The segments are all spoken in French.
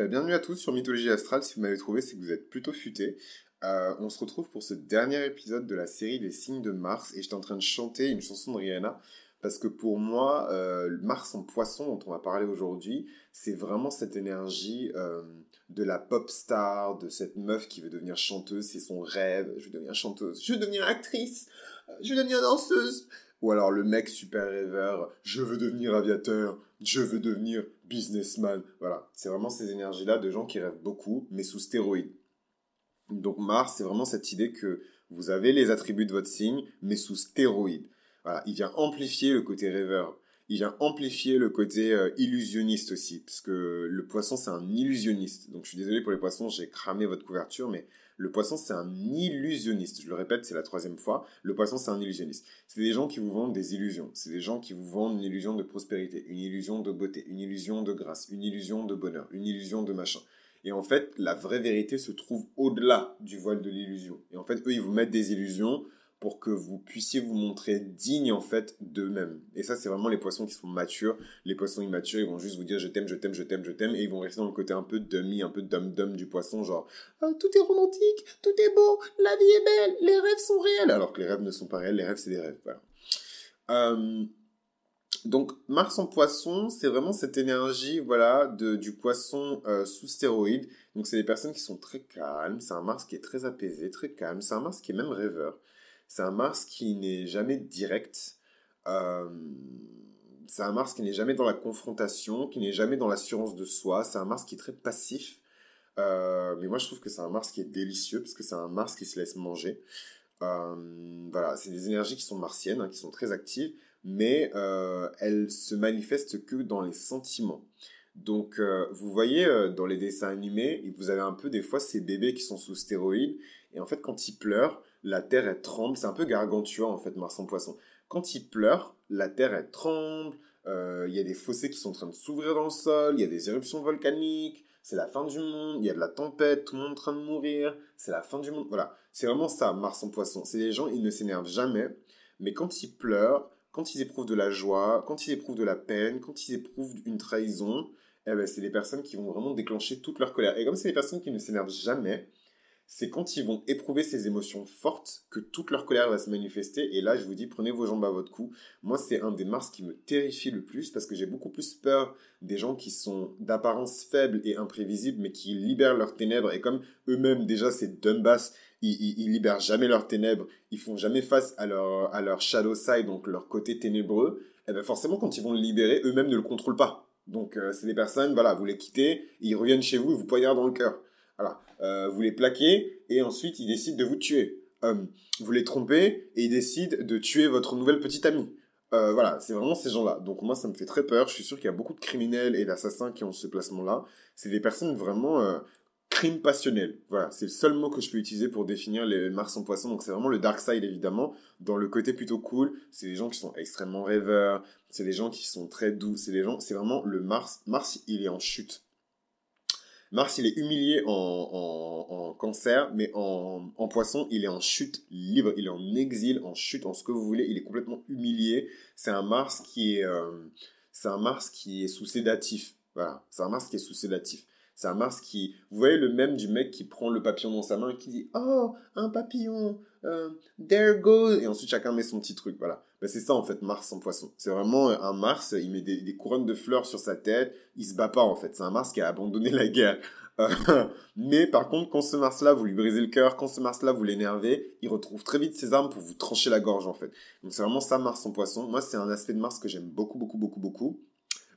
Bah, bienvenue à tous sur Mythologie Astrale. Si vous m'avez trouvé, c'est que vous êtes plutôt futé. Euh, on se retrouve pour ce dernier épisode de la série des signes de Mars et j'étais en train de chanter une chanson de Rihanna parce que pour moi, euh, Mars en poisson dont on va parler aujourd'hui, c'est vraiment cette énergie euh, de la pop star, de cette meuf qui veut devenir chanteuse, c'est son rêve, je veux devenir chanteuse, je veux devenir actrice, je veux devenir danseuse. Ou alors le mec super rêveur, je veux devenir aviateur, je veux devenir businessman. Voilà, c'est vraiment ces énergies-là de gens qui rêvent beaucoup, mais sous stéroïdes. Donc Mars, c'est vraiment cette idée que vous avez les attributs de votre signe, mais sous stéroïdes. Voilà, il vient amplifier le côté rêveur. Il vient amplifier le côté euh, illusionniste aussi, parce que le poisson, c'est un illusionniste. Donc je suis désolé pour les poissons, j'ai cramé votre couverture, mais le poisson, c'est un illusionniste. Je le répète, c'est la troisième fois. Le poisson, c'est un illusionniste. C'est des gens qui vous vendent des illusions. C'est des gens qui vous vendent une illusion de prospérité, une illusion de beauté, une illusion de grâce, une illusion de bonheur, une illusion de machin. Et en fait, la vraie vérité se trouve au-delà du voile de l'illusion. Et en fait, eux, ils vous mettent des illusions pour que vous puissiez vous montrer digne en fait d'eux-mêmes. Et ça, c'est vraiment les poissons qui sont matures. Les poissons immatures, ils vont juste vous dire je t'aime, je t'aime, je t'aime, je t'aime, et ils vont rester dans le côté un peu dummy, un peu dum-dum du poisson, genre ah, tout est romantique, tout est beau, la vie est belle, les rêves sont réels. Alors que les rêves ne sont pas réels, les rêves c'est des rêves. Euh, donc Mars en poisson, c'est vraiment cette énergie voilà de, du poisson euh, sous stéroïde. Donc c'est des personnes qui sont très calmes, c'est un Mars qui est très apaisé, très calme, c'est un Mars qui est même rêveur. C'est un Mars qui n'est jamais direct. Euh, c'est un Mars qui n'est jamais dans la confrontation, qui n'est jamais dans l'assurance de soi. C'est un Mars qui est très passif. Euh, mais moi, je trouve que c'est un Mars qui est délicieux parce que c'est un Mars qui se laisse manger. Euh, voilà, c'est des énergies qui sont martiennes, hein, qui sont très actives, mais elles se manifestent que dans les sentiments. Donc, vous voyez dans les dessins animés, vous avez un peu des fois ces bébés qui sont sous stéroïdes, et en fait, quand ils pleurent, la terre elle tremble. C'est un peu gargantua en fait, Mars en poisson. Quand il pleure, la terre elle tremble. Euh, il y a des fossés qui sont en train de s'ouvrir dans le sol. Il y a des éruptions volcaniques. C'est la fin du monde. Il y a de la tempête. Tout le monde est en train de mourir. C'est la fin du monde. Voilà. C'est vraiment ça, Mars en poisson. C'est les gens, ils ne s'énervent jamais. Mais quand ils pleurent, quand ils éprouvent de la joie, quand ils éprouvent de la peine, quand ils éprouvent une trahison, eh ben, c'est les personnes qui vont vraiment déclencher toute leur colère. Et comme c'est des personnes qui ne s'énervent jamais, c'est quand ils vont éprouver ces émotions fortes que toute leur colère va se manifester. Et là, je vous dis, prenez vos jambes à votre cou. Moi, c'est un des Mars qui me terrifie le plus parce que j'ai beaucoup plus peur des gens qui sont d'apparence faible et imprévisible, mais qui libèrent leurs ténèbres. Et comme eux-mêmes, déjà, c'est Dunbass, ils, libèrent jamais leurs ténèbres, ils font jamais face à leur, shadow side, donc leur côté ténébreux. Et eh bien forcément, quand ils vont le libérer, eux-mêmes ne le contrôlent pas. Donc, euh, c'est des personnes, voilà, vous les quittez, ils reviennent chez vous, ils vous poignardent dans le cœur. Voilà. Euh, vous les plaquez et ensuite ils décident de vous tuer. Euh, vous les trompez et ils décident de tuer votre nouvelle petite amie. Euh, voilà, c'est vraiment ces gens-là. Donc moi, ça me fait très peur. Je suis sûr qu'il y a beaucoup de criminels et d'assassins qui ont ce placement-là. C'est des personnes vraiment euh, crime passionnel. Voilà, c'est le seul mot que je peux utiliser pour définir les Mars en poisson. Donc c'est vraiment le dark side évidemment, dans le côté plutôt cool. C'est des gens qui sont extrêmement rêveurs. C'est des gens qui sont très doux. C'est des gens, c'est vraiment le Mars. Mars, il est en chute. Mars, il est humilié en, cancer, mais en, poisson, il est en chute libre, il est en exil, en chute, en ce que vous voulez, il est complètement humilié. C'est un Mars qui est, euh, c'est un Mars qui est sous sédatif. Voilà, c'est un Mars qui est sous sédatif. C'est un Mars qui, vous voyez le même du mec qui prend le papillon dans sa main et qui dit, oh, un papillon, euh, there goes, et ensuite chacun met son petit truc, voilà. Ben, c'est ça en fait Mars en poisson. C'est vraiment euh, un Mars, il met des, couronnes de fleurs sur sa tête, il se bat pas en fait. C'est un Mars qui a abandonné la guerre. mais par contre, quand ce Mars-là, vous lui brisez le cœur, quand ce Mars-là, vous l'énervez, il retrouve très vite ses armes pour vous trancher la gorge en fait. Donc c'est vraiment ça Mars en poisson. Moi, c'est un aspect de Mars que j'aime beaucoup, beaucoup, beaucoup, beaucoup,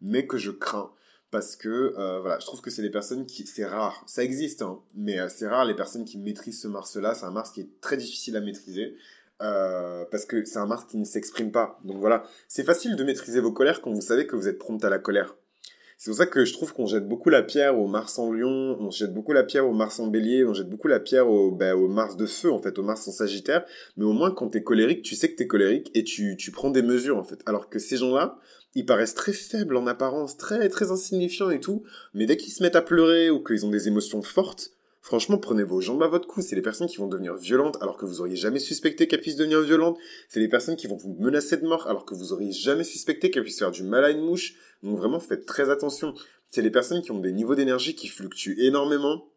mais que je crains parce que euh, voilà, je trouve que c'est des personnes qui c'est rare, ça existe hein, mais euh, c'est rare les personnes qui maîtrisent ce Mars là, c'est un Mars qui est très difficile à maîtriser euh, parce que c'est un Mars qui ne s'exprime pas. Donc voilà, c'est facile de maîtriser vos colères quand vous savez que vous êtes prompt à la colère. C'est pour ça que je trouve qu'on jette beaucoup la pierre au Mars en Lion, on jette beaucoup la pierre au Mars en Bélier, on jette beaucoup la pierre au, ben, au Mars de feu, en fait, au Mars en Sagittaire. Mais au moins, quand t'es colérique, tu sais que t'es colérique et tu, tu prends des mesures, en fait. Alors que ces gens-là, ils paraissent très faibles en apparence, très, très insignifiants et tout. Mais dès qu'ils se mettent à pleurer ou qu'ils ont des émotions fortes, Franchement, prenez vos jambes à votre cou. C'est les personnes qui vont devenir violentes alors que vous auriez jamais suspecté qu'elles puissent devenir violentes. C'est les personnes qui vont vous menacer de mort alors que vous auriez jamais suspecté qu'elles puissent faire du mal à une mouche. Donc vraiment, faites très attention. c'est les personnes qui ont des niveaux d'énergie qui fluctuent énormément.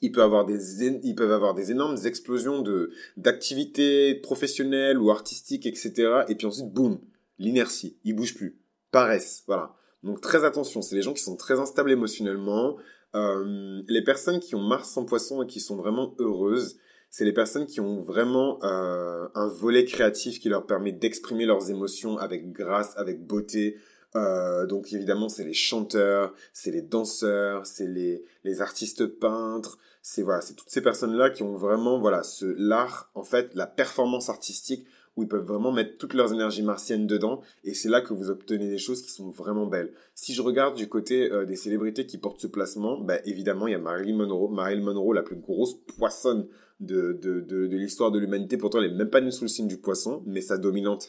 Ils peuvent avoir des, ils peuvent avoir des énormes explosions de, d'activités professionnelles ou artistiques, etc. Et puis ensuite, boum, l'inertie. Ils bougent plus. Paresse. Voilà. Donc très attention. C'est les gens qui sont très instables émotionnellement. Euh, les personnes qui ont Mars en poisson et qui sont vraiment heureuses, c'est les personnes qui ont vraiment euh, un volet créatif qui leur permet d'exprimer leurs émotions avec grâce, avec beauté. Euh, donc évidemment, c'est les chanteurs, c'est les danseurs, c'est les, les artistes peintres, c'est voilà, c'est toutes ces personnes-là qui ont vraiment voilà ce l'art, en fait, la performance artistique où ils peuvent vraiment mettre toutes leurs énergies martiennes dedans, et c'est là que vous obtenez des choses qui sont vraiment belles. Si je regarde du côté euh, des célébrités qui portent ce placement, bah, évidemment, il y a Marilyn Monroe, Marilyn Monroe, la plus grosse poissonne de, de, de, l'histoire de l'humanité. Pourtant, elle n'est même pas née sous le signe du poisson, mais sa dominante,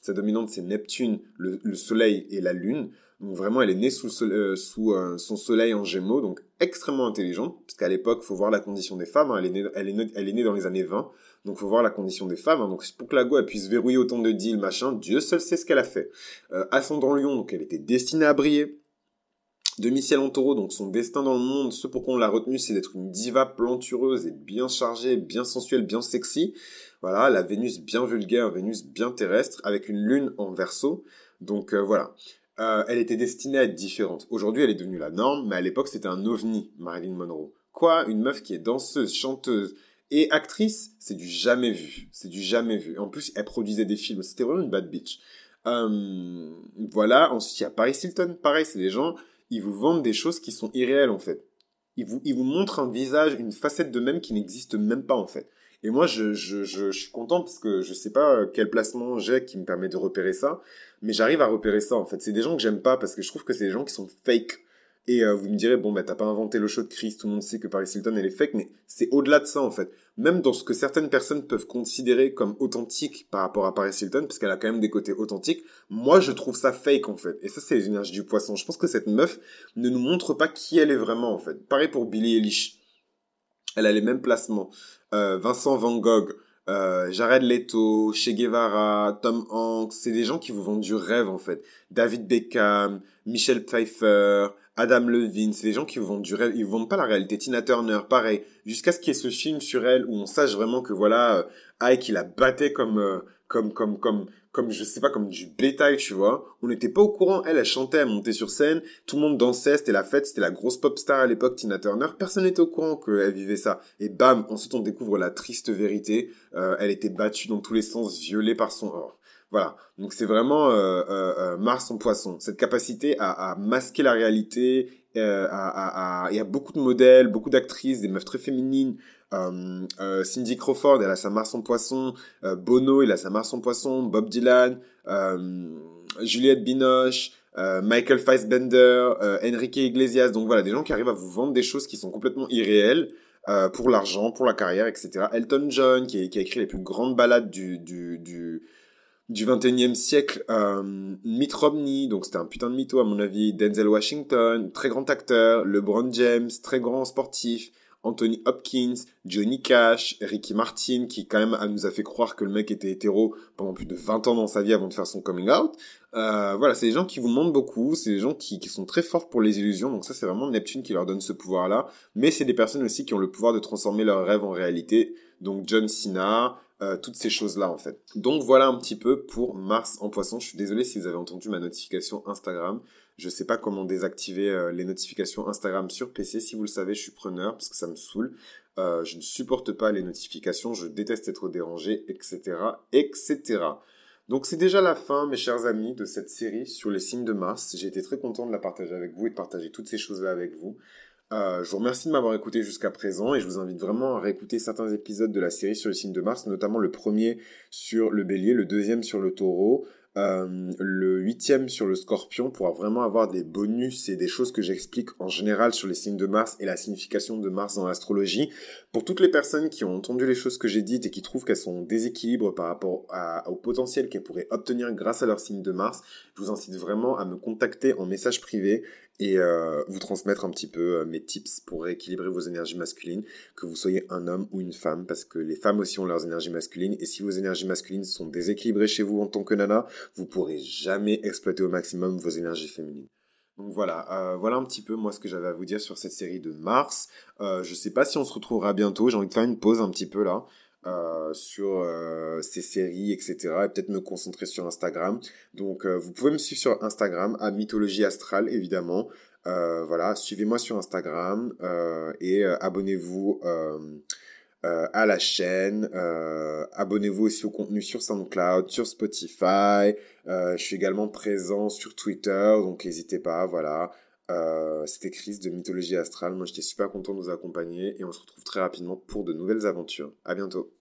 sa dominante, c'est Neptune, le, soleil et la lune. Vraiment, elle est née sous, euh, euh, son soleil en gémeaux, donc extrêmement intelligente, parce qu'à l'époque, faut voir la condition des femmes. Hein, elle, est née, dans les années 20, donc faut voir la condition des femmes. Hein, donc pour que la go elle puisse verrouiller autant de deals, machin, Dieu seul sait ce qu'elle a fait. Euh, ascendant Lion, donc elle était destinée à briller demi-ciel en taureau, donc son destin dans le monde, ce pourquoi on l'a retenu, c'est d'être une diva plantureuse et bien chargée, bien sensuelle, bien sexy. Voilà, la Vénus bien vulgaire, Vénus bien terrestre, avec une lune en verso. Donc voilà. Euh, elle était destinée à être différente. Aujourd'hui, elle est devenue la norme, mais à l'époque, c'était un ovni, Marilyn Monroe. Quoi Une meuf qui est danseuse, chanteuse et actrice, c'est du jamais vu. C'est du jamais vu. En plus, elle produisait des films. C'était vraiment une bad bitch. Euh, voilà. Ensuite, il y a Paris Hilton. Pareil, c'est des gens ils vous vendent des choses qui sont irréelles en fait. Ils vous, ils vous montrent un visage, une facette de même qui n'existe même pas en fait. Et moi, je, je, je, je, suis content parce que je sais pas quel placement j'ai qui me permet de repérer ça, mais j'arrive à repérer ça en fait. C'est des gens que j'aime pas parce que je trouve que c'est des gens qui sont fake. Et euh, vous me direz, bon, bah, t'as pas inventé le show de Chris, tout le monde sait que Paris Hilton, elle est fake, mais c'est au-delà de ça, en fait. Même dans ce que certaines personnes peuvent considérer comme authentique par rapport à Paris Hilton, parce qu'elle a quand même des côtés authentiques, moi, je trouve ça fake, en fait. Et ça, c'est les énergies du poisson. Je pense que cette meuf ne nous montre pas qui elle est vraiment, en fait. Pareil pour Billie Eilish. Elle a les mêmes placements. Euh, Vincent Van Gogh, euh, Jared Leto, Che Guevara, Tom Hanks, c'est des gens qui vous vendent du rêve en fait. David Beckham, Michelle Pfeiffer, Adam Levine, c'est des gens qui vous vendent du rêve, ils vous vendent pas la réalité. Tina Turner, pareil, jusqu'à ce qu'il y ait ce film sur elle où on sache vraiment que voilà, euh, Ike il la battait comme euh, comme comme comme comme je sais pas comme du bétail, tu vois. On n'était pas au courant. Elle, elle chantait, elle montait sur scène, tout le monde dansait, c'était la fête, c'était la grosse pop star à l'époque, Tina Turner. Personne n'était au courant qu'elle vivait ça. Et bam, ensuite on découvre la triste vérité. Euh, elle était battue dans tous les sens, violée par son. or. Voilà. Donc c'est vraiment euh, euh, euh, Mars en poisson. Cette capacité à, à masquer la réalité. Euh, à, à, il y a beaucoup de modèles, beaucoup d'actrices, des meufs très féminines. Euh, Cindy Crawford, elle a sa Mars en poisson. Bono, il a sa Mars en poisson. Bob Dylan, Juliette Binoche. Michael Fassbender, Enrique Iglesias, donc voilà, des gens qui arrivent à vous vendre des choses qui sont complètement irréelles, euh, pour l'argent, pour la carrière, etc. Elton John, qui, qui, a écrit les plus grandes ballades du, du, du, du 21e siècle, euh, Mitt Romney, donc c'était un putain de mytho à mon avis, Denzel Washington, très grand acteur, LeBron James, très grand sportif, Anthony Hopkins, Johnny Cash, Ricky Martin, qui quand même nous a fait croire que le mec était hétéro pendant plus de 20 ans dans sa vie avant de faire son coming out. Euh, voilà, c'est des gens qui vous mentent beaucoup, c'est des gens qui, qui sont très forts pour les illusions, donc ça c'est vraiment Neptune qui leur donne ce pouvoir-là, mais c'est des personnes aussi qui ont le pouvoir de transformer leurs rêves en réalité, donc John Cena, euh, toutes ces choses-là en fait. Donc voilà un petit peu pour Mars en poisson. Je suis désolé si vous avez entendu ma notification Instagram. Je sais pas comment désactiver euh, les notifications Instagram sur PC. Si vous le savez, je suis preneur parce que ça me saoule. Euh, je ne supporte pas les notifications, je déteste être dérangé, etc., etc. Donc c'est déjà la fin, mes chers amis, de cette série sur les signes de Mars. J'ai été très content de la partager avec vous et de partager toutes ces choses-là avec vous. Euh, je vous remercie de m'avoir écouté jusqu'à présent et je vous invite vraiment à réécouter certains épisodes de la série sur le signe de Mars, notamment le premier sur le bélier, le deuxième sur le taureau, euh, le huitième sur le scorpion pour vraiment avoir des bonus et des choses que j'explique en général sur les signes de Mars et la signification de Mars dans l'astrologie. Pour toutes les personnes qui ont entendu les choses que j'ai dites et qui trouvent qu'elles sont en par rapport au potentiel qu'elles pourraient obtenir grâce à leur signe de Mars, je vous incite vraiment à me contacter en message privé et euh, vous transmettre un petit peu euh, mes tips pour rééquilibrer vos énergies masculines, que vous soyez un homme ou une femme, parce que les femmes aussi ont leurs énergies masculines, et si vos énergies masculines sont déséquilibrées chez vous en tant que nana, vous pourrez jamais exploiter au maximum vos énergies féminines. Donc voilà, voilà un petit peu moi ce que j'avais à vous dire sur cette série de Mars. Je je sais pas si on se retrouvera bientôt, j'ai envie de faire une pause un petit peu là. Sur ces séries, etc. Et peut-être me concentrer sur Instagram. Donc vous pouvez me suivre sur Instagram à Mythologie Astrale évidemment. voilà, suivez-moi sur Instagram et abonnez-vous euh, à la chaîne. Euh, abonnez-vous aussi au contenu sur SoundCloud, sur Spotify. Euh, je suis également présent sur Twitter, donc n'hésitez pas, voilà. C'était Chris de Mythologie Astrale. Moi, j'étais super content de vous accompagner et on se retrouve très rapidement pour de nouvelles aventures. À bientôt.